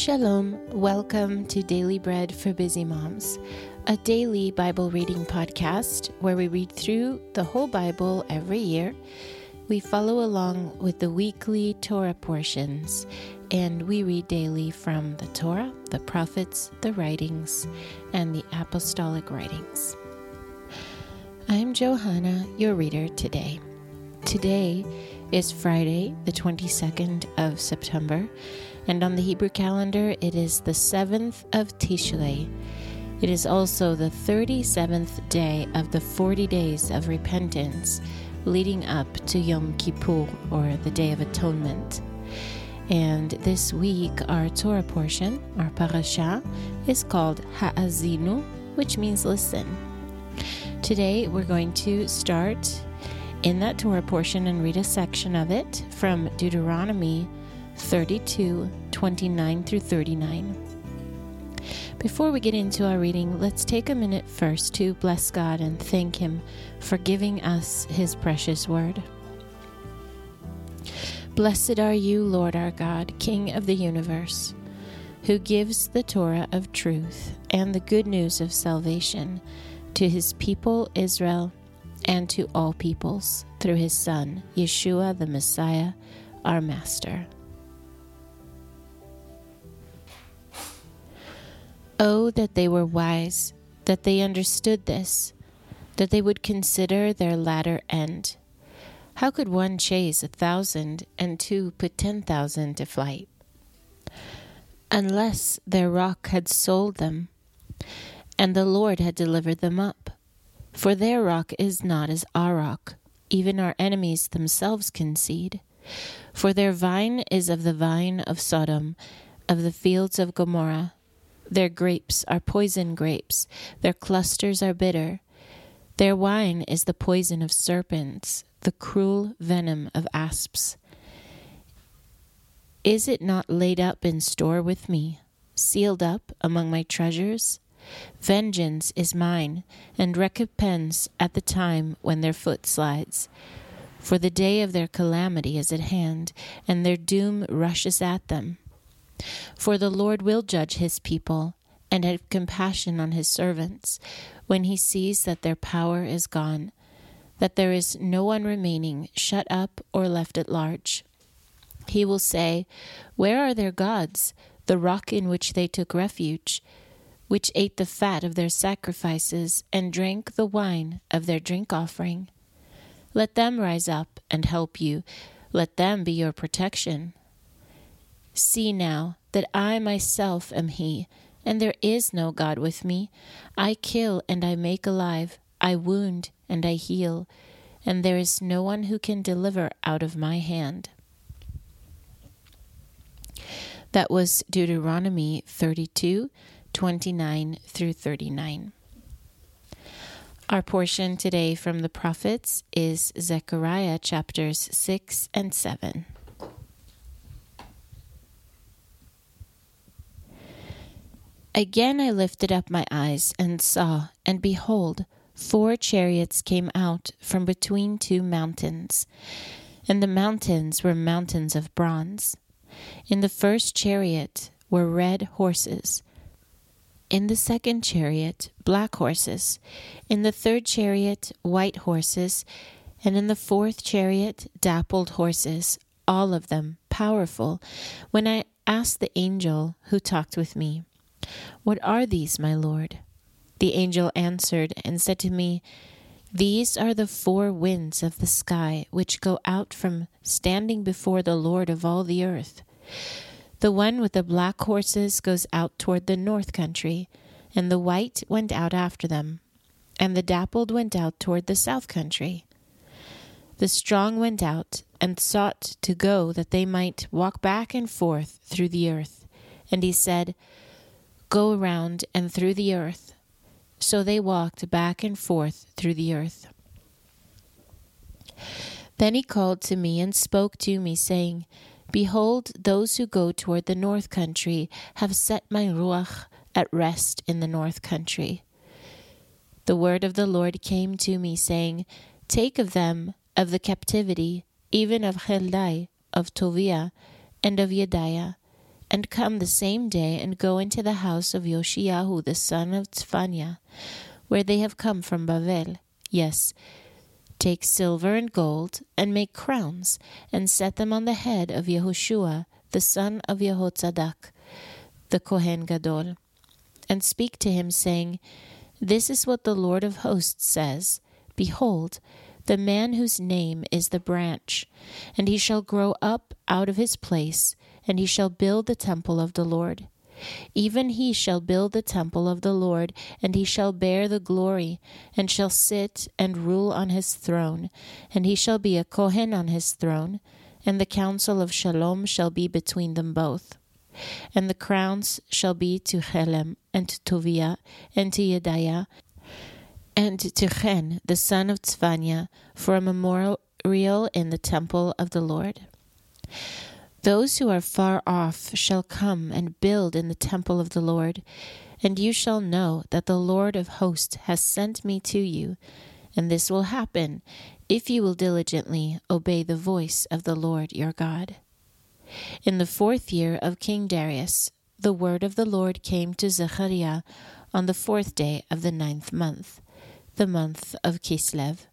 Shalom, welcome to Daily Bread for Busy Moms, a daily Bible reading podcast where we read through the whole Bible every year. We follow along with the weekly Torah portions, and we read daily from the Torah, the prophets, the writings, and the apostolic writings. I'm Johanna, your reader today. Today is Friday, the 22nd of September and on the Hebrew calendar it is the 7th of Tishrei. It is also the 37th day of the 40 days of repentance leading up to Yom Kippur, or the Day of Atonement. And this week, our Torah portion, our parasha, is called Ha'azinu, which means listen. Today, we're going to start in that Torah portion and read a section of it from Deuteronomy 32 29 through 39. Before we get into our reading, let's take a minute first to bless God and thank Him for giving us His precious word. Blessed are you, Lord our God, King of the universe, who gives the Torah of truth and the good news of salvation to His people Israel and to all peoples through His Son, Yeshua the Messiah, our Master. Oh, that they were wise, that they understood this, that they would consider their latter end. How could one chase a thousand and two put ten thousand to flight? Unless their rock had sold them, and the Lord had delivered them up. For their rock is not as our rock, even our enemies themselves concede. For their vine is of the vine of Sodom, of the fields of Gomorrah. Their grapes are poison grapes, their clusters are bitter. Their wine is the poison of serpents, the cruel venom of asps. Is it not laid up in store with me, sealed up among my treasures? Vengeance is mine, and recompense at the time when their foot slides. For the day of their calamity is at hand, and their doom rushes at them. For the Lord will judge his people and have compassion on his servants when he sees that their power is gone, that there is no one remaining shut up or left at large. He will say, Where are their gods, the rock in which they took refuge, which ate the fat of their sacrifices and drank the wine of their drink offering? Let them rise up and help you. Let them be your protection. See now that I myself am He, and there is no God with me. I kill and I make alive, I wound and I heal, and there is no one who can deliver out of my hand. That was Deuteronomy 32 29 through 39. Our portion today from the prophets is Zechariah chapters 6 and 7. Again I lifted up my eyes and saw, and behold, four chariots came out from between two mountains, and the mountains were mountains of bronze. In the first chariot were red horses, in the second chariot black horses, in the third chariot white horses, and in the fourth chariot dappled horses, all of them powerful. When I asked the angel who talked with me, what are these, my Lord? The angel answered and said to me, These are the four winds of the sky which go out from standing before the Lord of all the earth. The one with the black horses goes out toward the north country, and the white went out after them, and the dappled went out toward the south country. The strong went out and sought to go that they might walk back and forth through the earth. And he said, go around and through the earth. So they walked back and forth through the earth. Then he called to me and spoke to me, saying, Behold, those who go toward the north country have set my Ruach at rest in the north country. The word of the Lord came to me, saying, Take of them of the captivity, even of Heldai, of Toviah, and of Yedaiah, and come the same day and go into the house of Yoshiyahu the son of Tzphania, where they have come from Bavel. Yes, take silver and gold, and make crowns, and set them on the head of Yehoshua the son of Yehotzadak, the Kohen Gadol, and speak to him, saying, This is what the Lord of hosts says Behold, the man whose name is the branch, and he shall grow up out of his place and he shall build the temple of the Lord. Even he shall build the temple of the Lord, and he shall bear the glory, and shall sit and rule on his throne, and he shall be a Kohen on his throne, and the counsel of Shalom shall be between them both. And the crowns shall be to Helem, and to Toviah, and to Yedaiah, and to Chen, the son of Tzvania, for a memorial in the temple of the Lord. Those who are far off shall come and build in the temple of the Lord, and you shall know that the Lord of hosts has sent me to you. And this will happen if you will diligently obey the voice of the Lord your God. In the fourth year of King Darius, the word of the Lord came to Zechariah on the fourth day of the ninth month, the month of Kislev.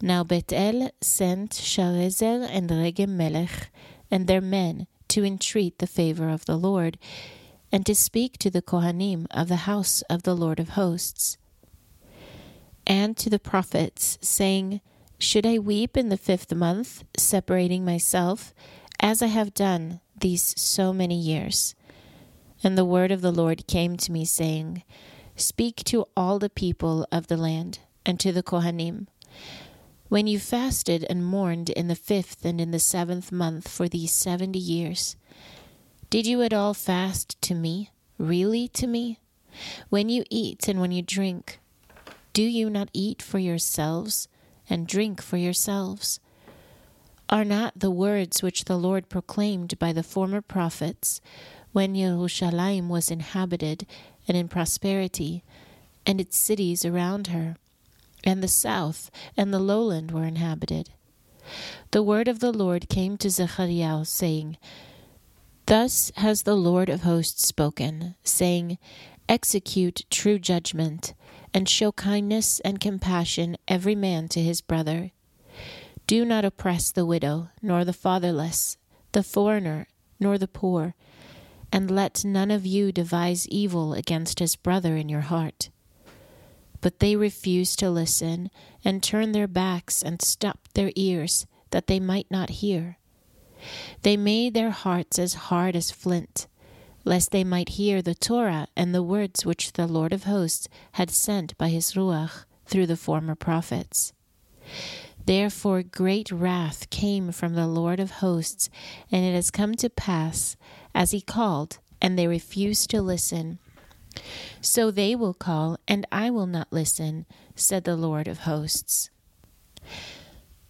Now Bethel sent Sharezer and Regem Melech and their men to entreat the favor of the Lord, and to speak to the Kohanim of the house of the Lord of hosts, and to the prophets, saying, Should I weep in the fifth month, separating myself, as I have done these so many years? And the word of the Lord came to me, saying, Speak to all the people of the land, and to the Kohanim when you fasted and mourned in the fifth and in the seventh month for these seventy years, did you at all fast to me, really to me? When you eat and when you drink, do you not eat for yourselves and drink for yourselves? Are not the words which the Lord proclaimed by the former prophets when Jerusalem was inhabited and in prosperity, and its cities around her? And the south and the lowland were inhabited. The word of the Lord came to Zechariah, saying, Thus has the Lord of hosts spoken, saying, Execute true judgment, and show kindness and compassion every man to his brother. Do not oppress the widow, nor the fatherless, the foreigner, nor the poor, and let none of you devise evil against his brother in your heart. But they refused to listen, and turned their backs and stopped their ears, that they might not hear. They made their hearts as hard as flint, lest they might hear the Torah and the words which the Lord of hosts had sent by his Ruach through the former prophets. Therefore great wrath came from the Lord of hosts, and it has come to pass, as he called, and they refused to listen so they will call, and I will not listen, said the Lord of hosts.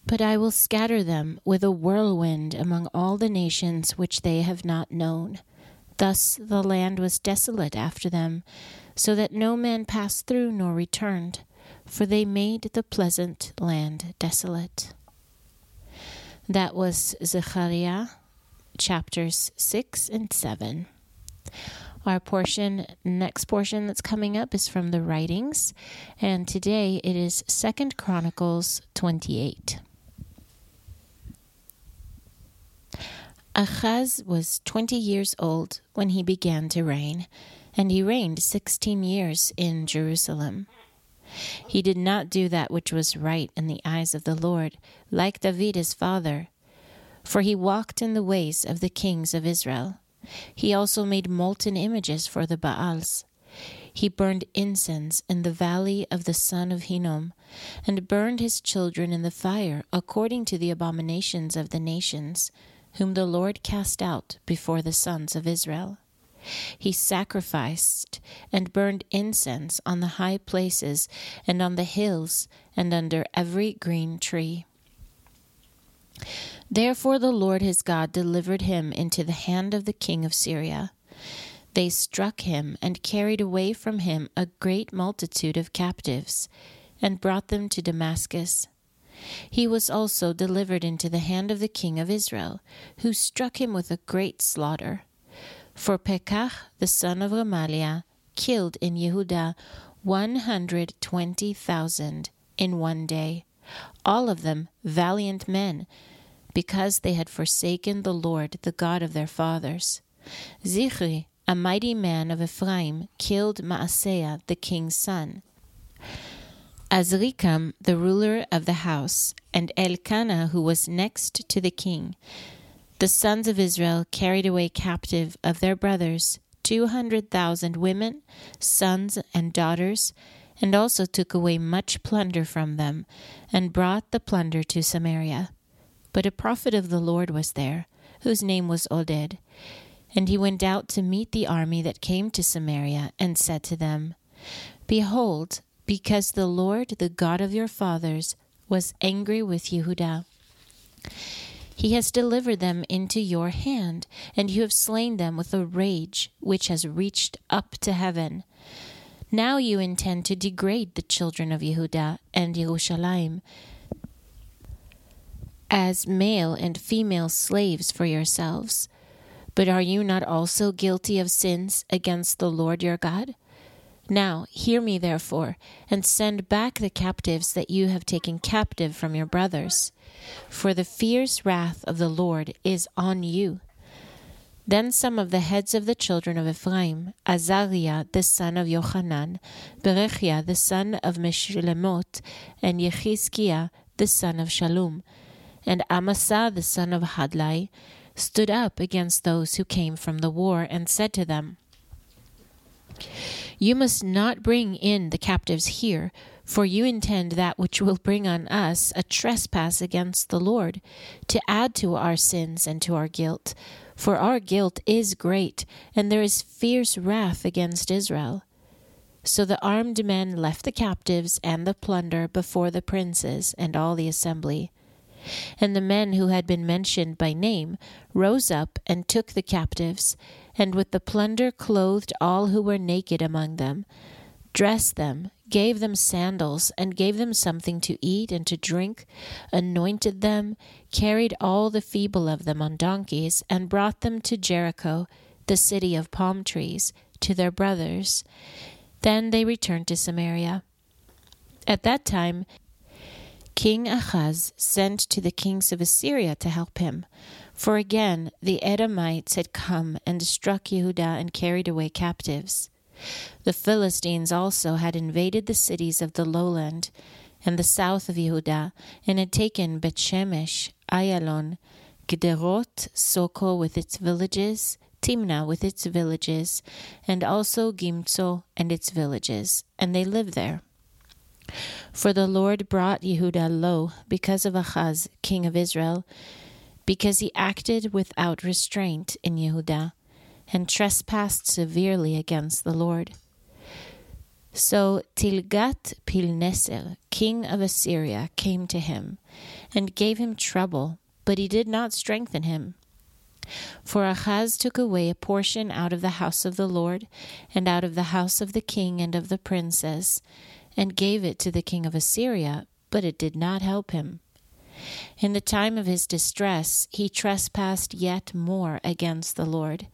But I will scatter them with a whirlwind among all the nations which they have not known. Thus the land was desolate after them, so that no man passed through nor returned, for they made the pleasant land desolate. That was Zechariah chapters 6 and 7. Our portion, next portion that's coming up is from the writings, and today it is Second Chronicles 28. Achaz was 20 years old when he began to reign, and he reigned 16 years in Jerusalem. He did not do that which was right in the eyes of the Lord, like David his father, for he walked in the ways of the kings of Israel he also made molten images for the Baals. He burned incense in the valley of the son of Hinnom, and burned his children in the fire, according to the abominations of the nations, whom the Lord cast out before the sons of Israel. He sacrificed and burned incense on the high places, and on the hills, and under every green tree. Therefore the Lord his God delivered him into the hand of the king of Syria. They struck him and carried away from him a great multitude of captives, and brought them to Damascus. He was also delivered into the hand of the king of Israel, who struck him with a great slaughter. For Pekah, the son of Remaliah, killed in Yehuda 120,000 in one day, all of them valiant men, because they had forsaken the Lord, the God of their fathers. Zichri, a mighty man of Ephraim, killed Maaseiah, the king's son. Azrikam, the ruler of the house, and Elkanah, who was next to the king, the sons of Israel carried away captive of their brothers two hundred thousand women, sons, and daughters, and also took away much plunder from them, and brought the plunder to Samaria. But a prophet of the Lord was there, whose name was Oded. And he went out to meet the army that came to Samaria, and said to them, Behold, because the Lord, the God of your fathers, was angry with Yehudah, he has delivered them into your hand, and you have slain them with a rage which has reached up to heaven. Now you intend to degrade the children of Yehudah and Jerusalem as male and female slaves for yourselves. But are you not also guilty of sins against the Lord your God? Now hear me, therefore, and send back the captives that you have taken captive from your brothers, for the fierce wrath of the Lord is on you. Then some of the heads of the children of Ephraim, Azariah the son of Yochanan, Berechiah the son of Meshlemot, and Yechizkiah the son of Shallum, and Amasa the son of Hadlai, stood up against those who came from the war, and said to them, You must not bring in the captives here, for you intend that which will bring on us a trespass against the Lord, to add to our sins and to our guilt. For our guilt is great, and there is fierce wrath against Israel. So the armed men left the captives and the plunder before the princes and all the assembly. And the men who had been mentioned by name rose up and took the captives, and with the plunder clothed all who were naked among them, dressed them, gave them sandals, and gave them something to eat and to drink, anointed them, carried all the feeble of them on donkeys, and brought them to Jericho, the city of palm trees, to their brothers. Then they returned to Samaria. At that time, King Ahaz sent to the kings of Assyria to help him. For again the Edomites had come and struck Yehudah and carried away captives. The Philistines also had invaded the cities of the lowland and the south of Yehudah, and had taken Bethshemesh, Ayalon, Gederot, Soko with its villages, Timnah with its villages, and also Gimzo and its villages, and they lived there. For the Lord brought Yehudah low because of Ahaz, king of Israel, because he acted without restraint in Yehudah, and trespassed severely against the Lord. So Tilgat Pilneser, king of Assyria, came to him, and gave him trouble, but he did not strengthen him. For Ahaz took away a portion out of the house of the Lord, and out of the house of the king and of the princes, and gave it to the king of Assyria, but it did not help him. In the time of his distress, he trespassed yet more against the Lord.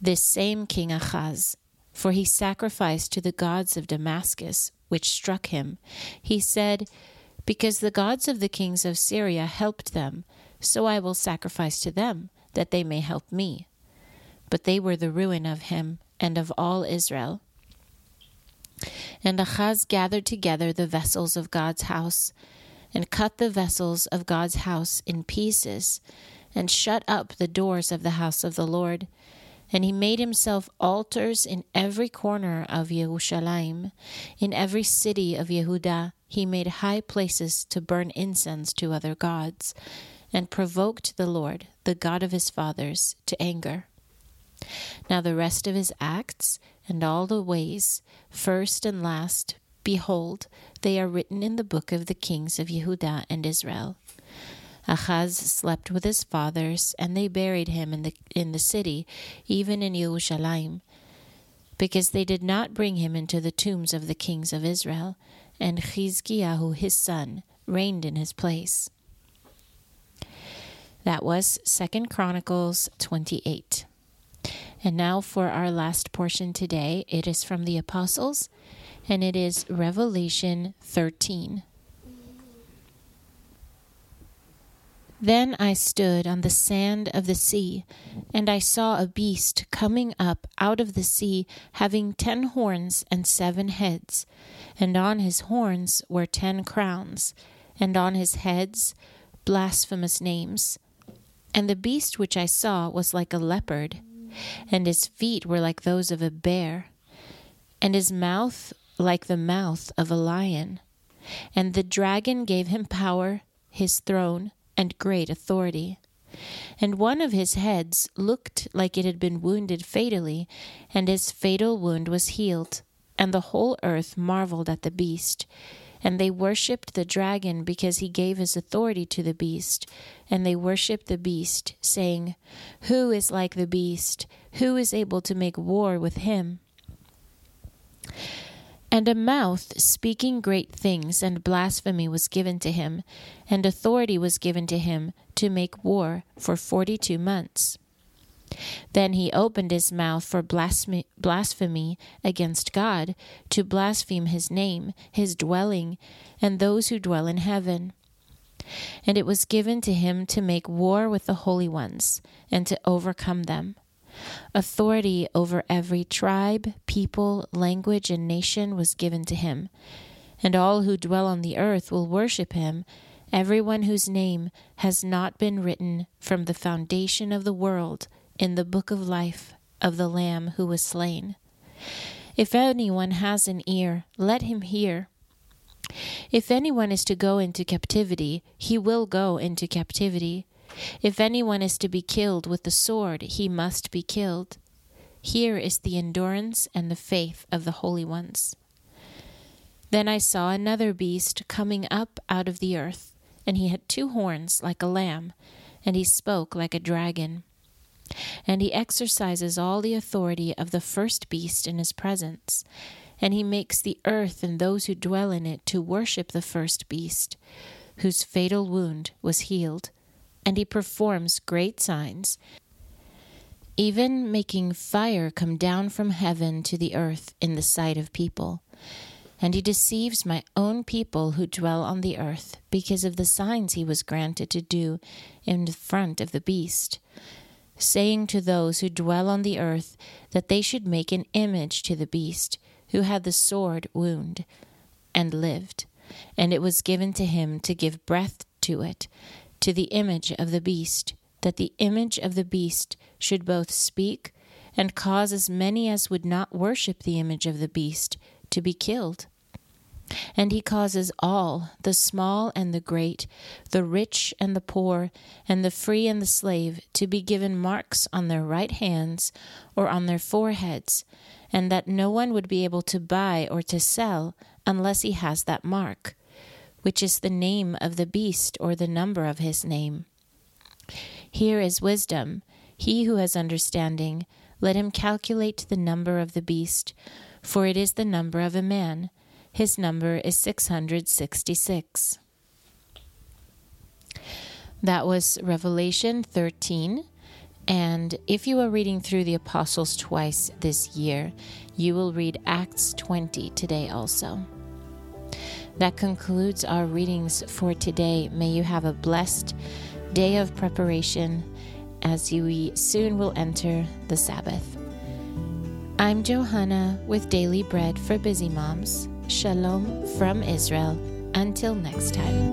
This same king Ahaz, for he sacrificed to the gods of Damascus, which struck him. He said, Because the gods of the kings of Syria helped them, so I will sacrifice to them, that they may help me. But they were the ruin of him and of all Israel. And Ahaz gathered together the vessels of God's house, and cut the vessels of God's house in pieces, and shut up the doors of the house of the Lord. And he made himself altars in every corner of Jerusalem. In every city of Yehudah he made high places to burn incense to other gods, and provoked the Lord, the God of his fathers, to anger. Now the rest of his acts and all the ways, first and last, behold, they are written in the book of the kings of Yehudah and Israel. Ahaz slept with his fathers, and they buried him in the in the city, even in Jerusalem, because they did not bring him into the tombs of the kings of Israel, and Chizkiyahu his son reigned in his place. That was Second Chronicles twenty eight. And now for our last portion today. It is from the Apostles, and it is Revelation 13. Then I stood on the sand of the sea, and I saw a beast coming up out of the sea, having ten horns and seven heads, and on his horns were ten crowns, and on his heads blasphemous names. And the beast which I saw was like a leopard, and his feet were like those of a bear, and his mouth like the mouth of a lion. And the dragon gave him power, his throne, and great authority. And one of his heads looked like it had been wounded fatally, and his fatal wound was healed. And the whole earth marveled at the beast. And they worshipped the dragon because he gave his authority to the beast. And they worshipped the beast, saying, Who is like the beast? Who is able to make war with him? And a mouth speaking great things and blasphemy was given to him, and authority was given to him to make war for forty two months. Then he opened his mouth for blasphemy against God, to blaspheme his name, his dwelling, and those who dwell in heaven. And it was given to him to make war with the holy ones, and to overcome them. Authority over every tribe, people, language, and nation was given to him. And all who dwell on the earth will worship him, everyone whose name has not been written from the foundation of the world in the book of life of the Lamb who was slain. If anyone has an ear, let him hear. If anyone is to go into captivity, he will go into captivity. If anyone is to be killed with the sword, he must be killed. Here is the endurance and the faith of the holy ones. Then I saw another beast coming up out of the earth, and he had two horns like a lamb, and he spoke like a dragon. And he exercises all the authority of the first beast in his presence, and he makes the earth and those who dwell in it to worship the first beast, whose fatal wound was healed. And he performs great signs, even making fire come down from heaven to the earth in the sight of people. And he deceives my own people who dwell on the earth because of the signs he was granted to do in front of the beast, saying to those who dwell on the earth that they should make an image to the beast who had the sword wound and lived. And it was given to him to give breath to it to the image of the beast, that the image of the beast should both speak and cause as many as would not worship the image of the beast to be killed. And he causes all, the small and the great, the rich and the poor, and the free and the slave, to be given marks on their right hands or on their foreheads, and that no one would be able to buy or to sell unless he has that mark which is the name of the beast or the number of his name. Here is wisdom. He who has understanding, let him calculate the number of the beast, for it is the number of a man. His number is 666. That was Revelation 13. And if you are reading through the Apostles twice this year, you will read Acts 20 today also. That concludes our readings for today. May you have a blessed day of preparation as you soon will enter the Sabbath. I'm Johanna with Daily Bread for Busy Moms. Shalom from Israel. Until next time.